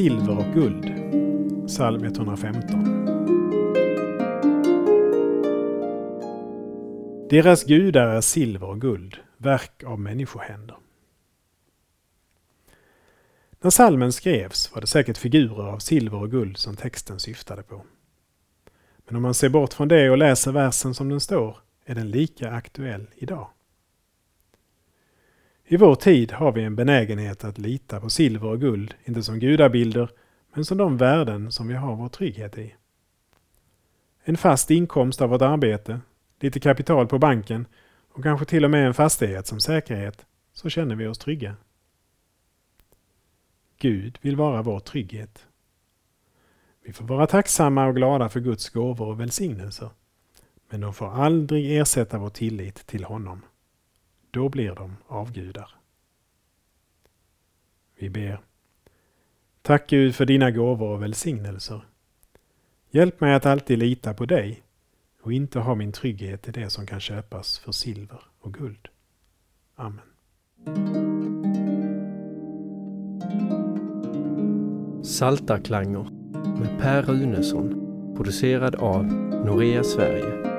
silver och guld. Psalm 115. Deras gudar är silver och guld, verk av människohänder. När salmen skrevs var det säkert figurer av silver och guld som texten syftade på. Men om man ser bort från det och läser versen som den står är den lika aktuell idag. I vår tid har vi en benägenhet att lita på silver och guld, inte som gudabilder, men som de värden som vi har vår trygghet i. En fast inkomst av vårt arbete, lite kapital på banken och kanske till och med en fastighet som säkerhet, så känner vi oss trygga. Gud vill vara vår trygghet. Vi får vara tacksamma och glada för Guds gåvor och välsignelser. Men de får aldrig ersätta vår tillit till honom. Då blir de avgudar. Vi ber. Tack Gud för dina gåvor och välsignelser. Hjälp mig att alltid lita på dig och inte ha min trygghet i det som kan köpas för silver och guld. Amen. Saltarklanger med Per Runesson producerad av Norea Sverige